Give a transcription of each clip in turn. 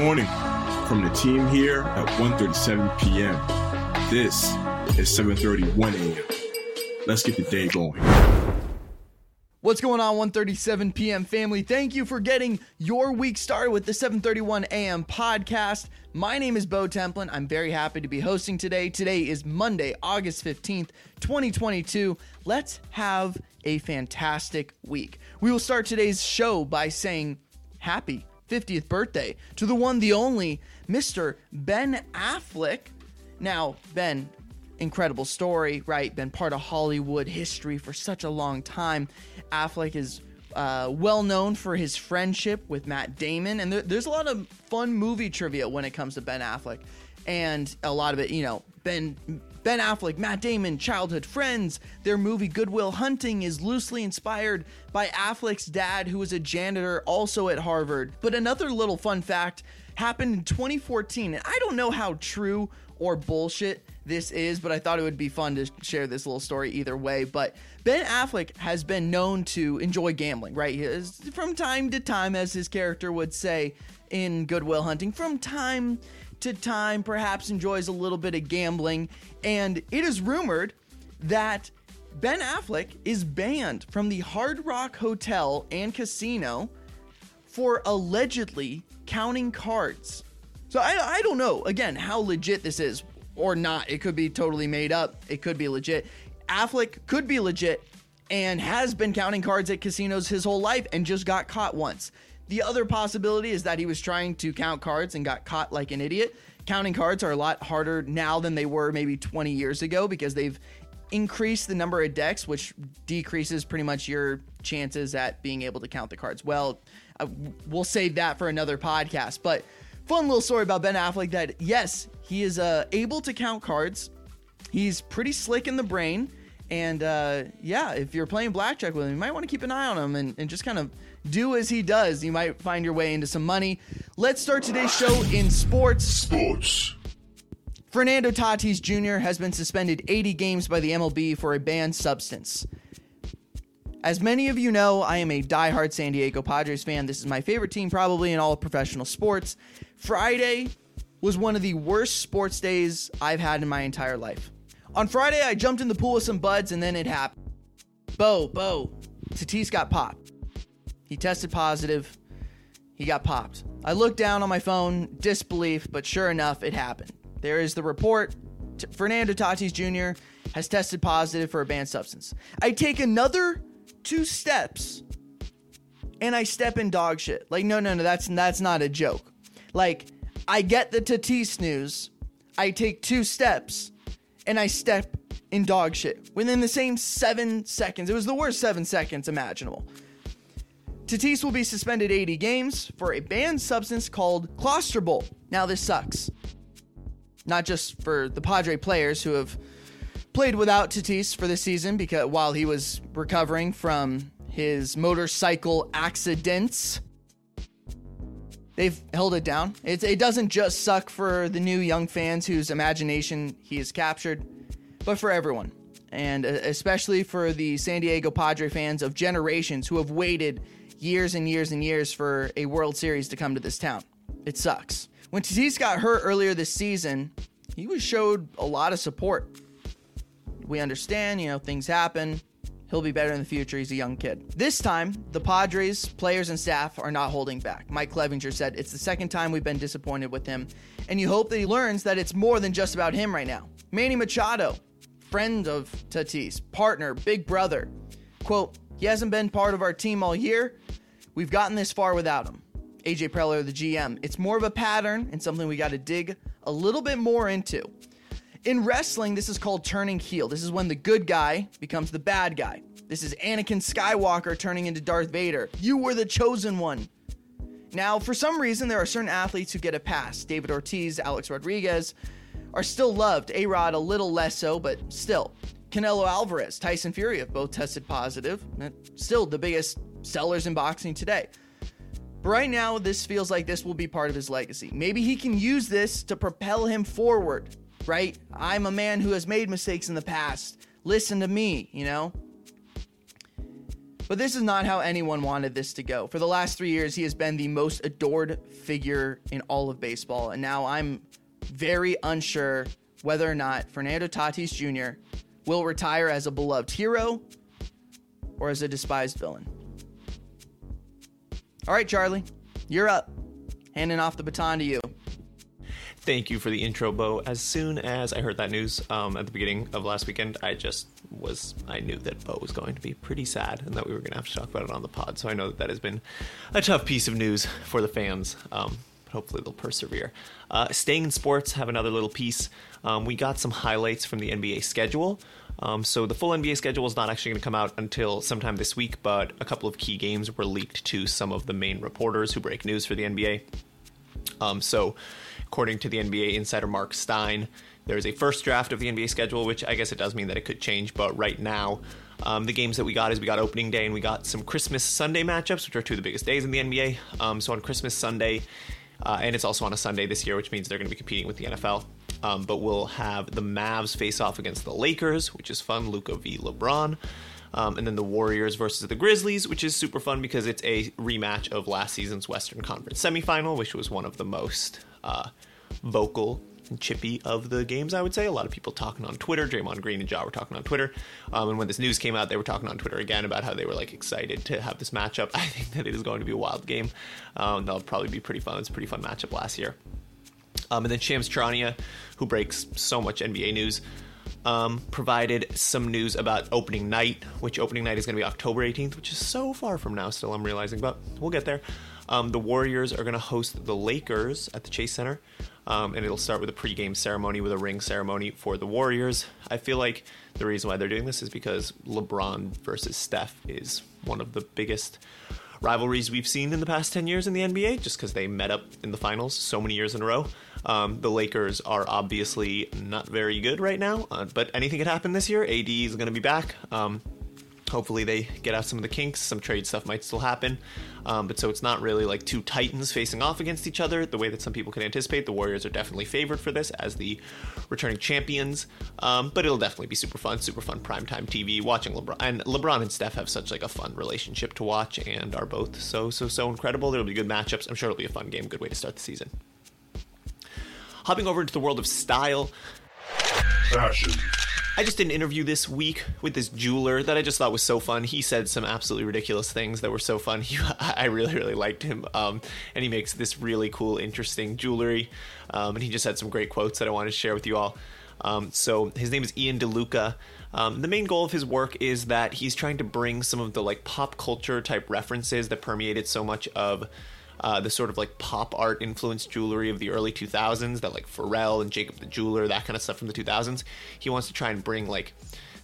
morning from the team here at 1:37 p.m. This is 7:31 a.m. Let's get the day going. What's going on 1:37 p.m. family? Thank you for getting your week started with the 7:31 a.m. podcast. My name is Bo Templin. I'm very happy to be hosting today. Today is Monday, August 15th, 2022. Let's have a fantastic week. We will start today's show by saying happy 50th birthday to the one, the only Mr. Ben Affleck. Now, Ben, incredible story, right? Been part of Hollywood history for such a long time. Affleck is uh, well known for his friendship with Matt Damon, and there, there's a lot of fun movie trivia when it comes to Ben Affleck, and a lot of it, you know, Ben Ben Affleck, Matt Damon, childhood friends. Their movie Good Will Hunting is loosely inspired by Affleck's dad, who was a janitor also at Harvard. But another little fun fact happened in 2014, and I don't know how true or bullshit this is, but I thought it would be fun to share this little story either way. But Ben Affleck has been known to enjoy gambling, right? From time to time, as his character would say in Good Will Hunting, from time to time, perhaps enjoys a little bit of gambling. And it is rumored that Ben Affleck is banned from the Hard Rock Hotel and Casino for allegedly counting cards. So I, I don't know, again, how legit this is or not. It could be totally made up, it could be legit. Affleck could be legit and has been counting cards at casinos his whole life and just got caught once. The other possibility is that he was trying to count cards and got caught like an idiot. Counting cards are a lot harder now than they were maybe 20 years ago because they've increased the number of decks, which decreases pretty much your chances at being able to count the cards. Well, uh, we'll save that for another podcast. But fun little story about Ben Affleck that yes, he is uh, able to count cards. He's pretty slick in the brain. And uh, yeah, if you're playing blackjack with him, you might want to keep an eye on him and, and just kind of do as he does. You might find your way into some money. Let's start today's show in sports. Sports. Fernando Tatis Jr. has been suspended 80 games by the MLB for a banned substance. As many of you know, I am a diehard San Diego Padres fan. This is my favorite team, probably in all of professional sports. Friday was one of the worst sports days I've had in my entire life. On Friday, I jumped in the pool with some buds, and then it happened. Bo, Bo, Tatis got popped. He tested positive. He got popped. I looked down on my phone, disbelief, but sure enough, it happened. There is the report. T- Fernando Tatis Jr. has tested positive for a banned substance. I take another two steps and I step in dog shit. Like, no, no, no, that's that's not a joke. Like, I get the Tatis news, I take two steps, and I step in dog shit within the same seven seconds. It was the worst seven seconds imaginable. Tatis will be suspended 80 games for a banned substance called clostebol. Now, this sucks. Not just for the Padre players who have played without Tatis for this season because while he was recovering from his motorcycle accidents, they've held it down. It, it doesn't just suck for the new young fans whose imagination he has captured, but for everyone. And uh, especially for the San Diego Padre fans of generations who have waited years and years and years for a World Series to come to this town. It sucks. When Tatis got hurt earlier this season, he was showed a lot of support. We understand, you know, things happen. He'll be better in the future. He's a young kid. This time, the Padres, players, and staff are not holding back. Mike Clevinger said, It's the second time we've been disappointed with him, and you hope that he learns that it's more than just about him right now. Manny Machado, friend of Tatis, partner, big brother. Quote, He hasn't been part of our team all year. We've gotten this far without him. AJ Preller, the GM. It's more of a pattern and something we got to dig a little bit more into. In wrestling, this is called turning heel. This is when the good guy becomes the bad guy. This is Anakin Skywalker turning into Darth Vader. You were the chosen one. Now, for some reason, there are certain athletes who get a pass. David Ortiz, Alex Rodriguez are still loved. A Rod, a little less so, but still. Canelo Alvarez, Tyson Fury have both tested positive. Still the biggest sellers in boxing today. But right now, this feels like this will be part of his legacy. Maybe he can use this to propel him forward, right? I'm a man who has made mistakes in the past. Listen to me, you know? But this is not how anyone wanted this to go. For the last three years, he has been the most adored figure in all of baseball. And now I'm very unsure whether or not Fernando Tatis Jr. will retire as a beloved hero or as a despised villain. All right, Charlie, you're up. Handing off the baton to you. Thank you for the intro, Bo. As soon as I heard that news um, at the beginning of last weekend, I just was I knew that Bo was going to be pretty sad and that we were going to have to talk about it on the pod. So I know that that has been a tough piece of news for the fans. Um, but hopefully they'll persevere. Uh, staying in sports, have another little piece. Um, we got some highlights from the NBA schedule. Um, so the full NBA schedule is not actually going to come out until sometime this week, but a couple of key games were leaked to some of the main reporters who break news for the NBA. Um, so, according to the NBA insider Mark Stein, there is a first draft of the NBA schedule, which I guess it does mean that it could change, but right now, um, the games that we got is we got opening day and we got some Christmas Sunday matchups, which are two of the biggest days in the NBA. Um, so on Christmas Sunday, uh, and it's also on a Sunday this year, which means they're going to be competing with the NFL. Um, but we'll have the Mavs face off against the Lakers, which is fun. Luka v. LeBron. Um, and then the Warriors versus the Grizzlies, which is super fun because it's a rematch of last season's Western Conference semifinal, which was one of the most uh, vocal and chippy of the games, I would say. A lot of people talking on Twitter. Draymond Green and Ja were talking on Twitter. Um, and when this news came out, they were talking on Twitter again about how they were like excited to have this matchup. I think that it is going to be a wild game. Um, that'll probably be pretty fun. It's a pretty fun matchup last year. Um, and then Shams Charania, who breaks so much NBA news, um, provided some news about opening night, which opening night is going to be October 18th, which is so far from now still, I'm realizing, but we'll get there. Um, the Warriors are going to host the Lakers at the Chase Center, um, and it'll start with a pregame ceremony with a ring ceremony for the Warriors. I feel like the reason why they're doing this is because LeBron versus Steph is one of the biggest rivalries we've seen in the past 10 years in the NBA, just because they met up in the finals so many years in a row. Um, the Lakers are obviously not very good right now, uh, but anything could happen this year. AD is going to be back. Um, hopefully they get out some of the kinks some trade stuff might still happen. Um, but so it's not really like two titans facing off against each other the way that some people can anticipate. The warriors are definitely favored for this as the returning champions. Um, but it'll definitely be super fun super fun primetime tv watching lebron and lebron and steph have such like a fun relationship to watch and are both so so so incredible. There'll be good matchups. I'm sure it'll be a fun game good way to start the season. Hopping over into the world of style. Fashion I just did an interview this week with this jeweler that I just thought was so fun. He said some absolutely ridiculous things that were so fun. He, I really, really liked him. Um, and he makes this really cool, interesting jewelry. Um, and he just had some great quotes that I wanted to share with you all. Um, so his name is Ian DeLuca. Um, the main goal of his work is that he's trying to bring some of the like pop culture type references that permeated so much of uh, the sort of like pop art influenced jewelry of the early 2000s, that like Pharrell and Jacob the Jeweler, that kind of stuff from the 2000s. He wants to try and bring like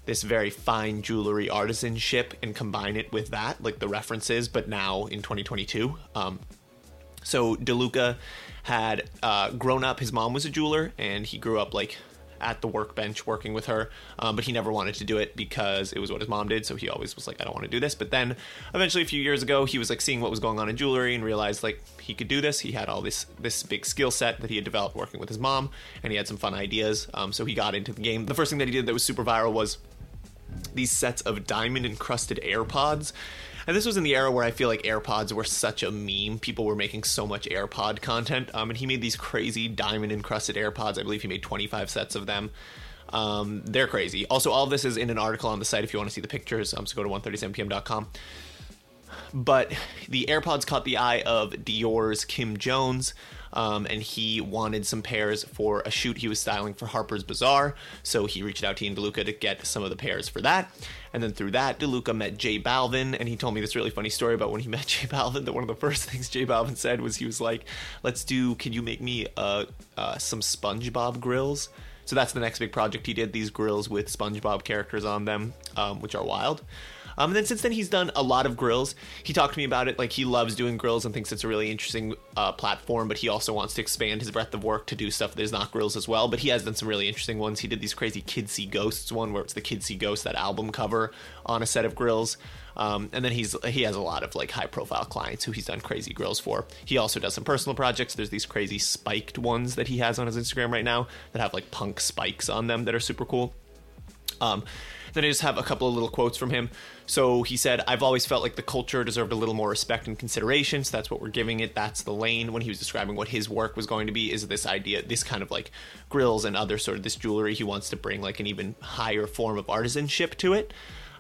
this very fine jewelry artisanship and combine it with that, like the references, but now in 2022. Um, so DeLuca had uh, grown up. His mom was a jeweler, and he grew up like at the workbench working with her, um, but he never wanted to do it because it was what his mom did. So he always was like, I don't want to do this. But then eventually, a few years ago, he was like seeing what was going on in jewelry and realized like he could do this. He had all this this big skill set that he had developed working with his mom, and he had some fun ideas. Um, so he got into the game. The first thing that he did that was super viral was these sets of diamond encrusted AirPods and this was in the era where I feel like AirPods were such a meme. People were making so much AirPod content. Um, and he made these crazy diamond encrusted AirPods. I believe he made 25 sets of them. Um, they're crazy. Also, all of this is in an article on the site if you want to see the pictures. Um, so go to 137pm.com. But the AirPods caught the eye of Dior's Kim Jones um, and he wanted some pairs for a shoot he was styling for Harper's Bazaar. So he reached out to Ian DeLuca to get some of the pairs for that. And then through that, DeLuca met J Balvin, and he told me this really funny story about when he met J Balvin. That one of the first things J Balvin said was he was like, "Let's do. Can you make me uh, uh, some SpongeBob grills?" So that's the next big project he did. These grills with SpongeBob characters on them, um, which are wild. Um, and then since then, he's done a lot of grills. He talked to me about it. Like he loves doing grills and thinks it's a really interesting uh, platform. But he also wants to expand his breadth of work to do stuff that is not grills as well. But he has done some really interesting ones. He did these crazy Kids See Ghosts one where it's the Kids See Ghosts that album cover on a set of grills. Um, and then he's he has a lot of like high profile clients who he's done crazy grills for. He also does some personal projects. There's these crazy spiked ones that he has on his Instagram right now that have like punk spikes on them that are super cool. Um, then I just have a couple of little quotes from him. So he said, I've always felt like the culture deserved a little more respect and consideration. So that's what we're giving it. That's the lane. When he was describing what his work was going to be, is this idea, this kind of like grills and other sort of this jewelry. He wants to bring like an even higher form of artisanship to it.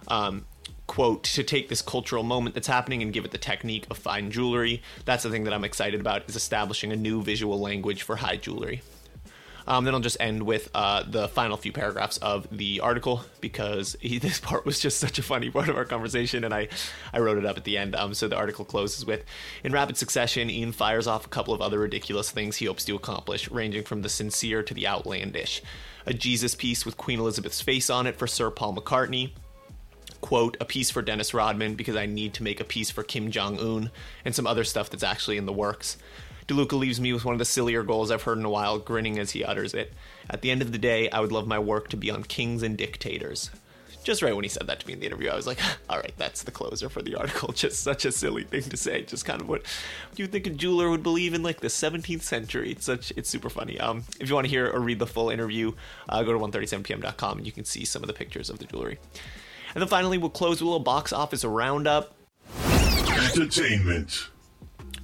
Um, quote to take this cultural moment that's happening and give it the technique of fine jewelry that's the thing that i'm excited about is establishing a new visual language for high jewelry um, then I'll just end with uh, the final few paragraphs of the article because he, this part was just such a funny part of our conversation, and I, I wrote it up at the end. Um, so the article closes with In rapid succession, Ian fires off a couple of other ridiculous things he hopes to accomplish, ranging from the sincere to the outlandish. A Jesus piece with Queen Elizabeth's face on it for Sir Paul McCartney, quote, a piece for Dennis Rodman because I need to make a piece for Kim Jong Un, and some other stuff that's actually in the works. DeLuca leaves me with one of the sillier goals I've heard in a while, grinning as he utters it. At the end of the day, I would love my work to be on kings and dictators. Just right when he said that to me in the interview, I was like, all right, that's the closer for the article. Just such a silly thing to say. Just kind of what you think a jeweler would believe in like the 17th century. It's such, it's super funny. Um, if you want to hear or read the full interview, uh, go to 137pm.com and you can see some of the pictures of the jewelry. And then finally, we'll close with a little box office roundup. Entertainment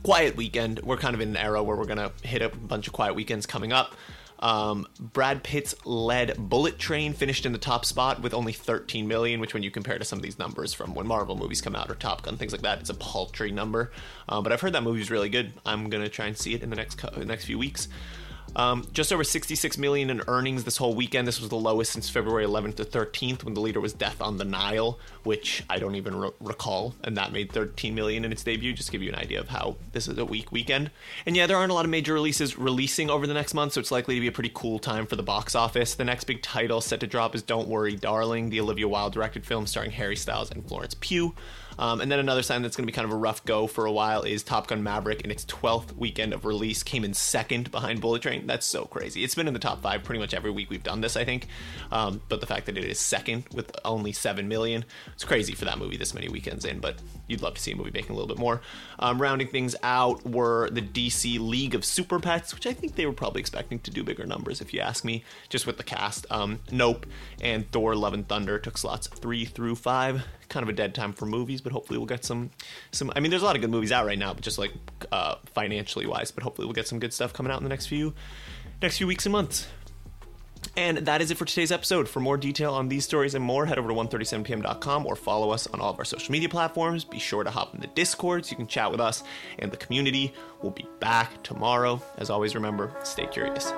quiet weekend. We're kind of in an era where we're gonna hit a bunch of quiet weekends coming up. Um, Brad Pitt's led Bullet Train finished in the top spot with only 13 million, which, when you compare to some of these numbers from when Marvel movies come out or Top Gun, things like that, it's a paltry number. Uh, but I've heard that movie's really good. I'm gonna try and see it in the next co- next few weeks. Um, just over 66 million in earnings this whole weekend. This was the lowest since February 11th to 13th when the leader was Death on the Nile, which I don't even re- recall, and that made 13 million in its debut. Just to give you an idea of how this is a weak weekend. And yeah, there aren't a lot of major releases releasing over the next month, so it's likely to be a pretty cool time for the box office. The next big title set to drop is Don't Worry, Darling, the Olivia Wilde directed film starring Harry Styles and Florence Pugh. Um, and then another sign that's going to be kind of a rough go for a while is Top Gun Maverick in its 12th weekend of release came in second behind Bullet Train. That's so crazy. It's been in the top five pretty much every week we've done this, I think. Um, but the fact that it is second with only 7 million, it's crazy for that movie this many weekends in, but you'd love to see a movie making a little bit more. Um, rounding things out were the DC League of Super Pets, which I think they were probably expecting to do bigger numbers if you ask me, just with the cast. Um, nope and Thor Love and Thunder took slots three through five kind of a dead time for movies, but hopefully we'll get some some. I mean, there's a lot of good movies out right now, but just like uh, financially wise. But hopefully we'll get some good stuff coming out in the next few next few weeks and months. And that is it for today's episode. For more detail on these stories and more, head over to 137pm.com or follow us on all of our social media platforms. Be sure to hop in the Discord so you can chat with us and the community. We'll be back tomorrow. As always, remember, stay curious.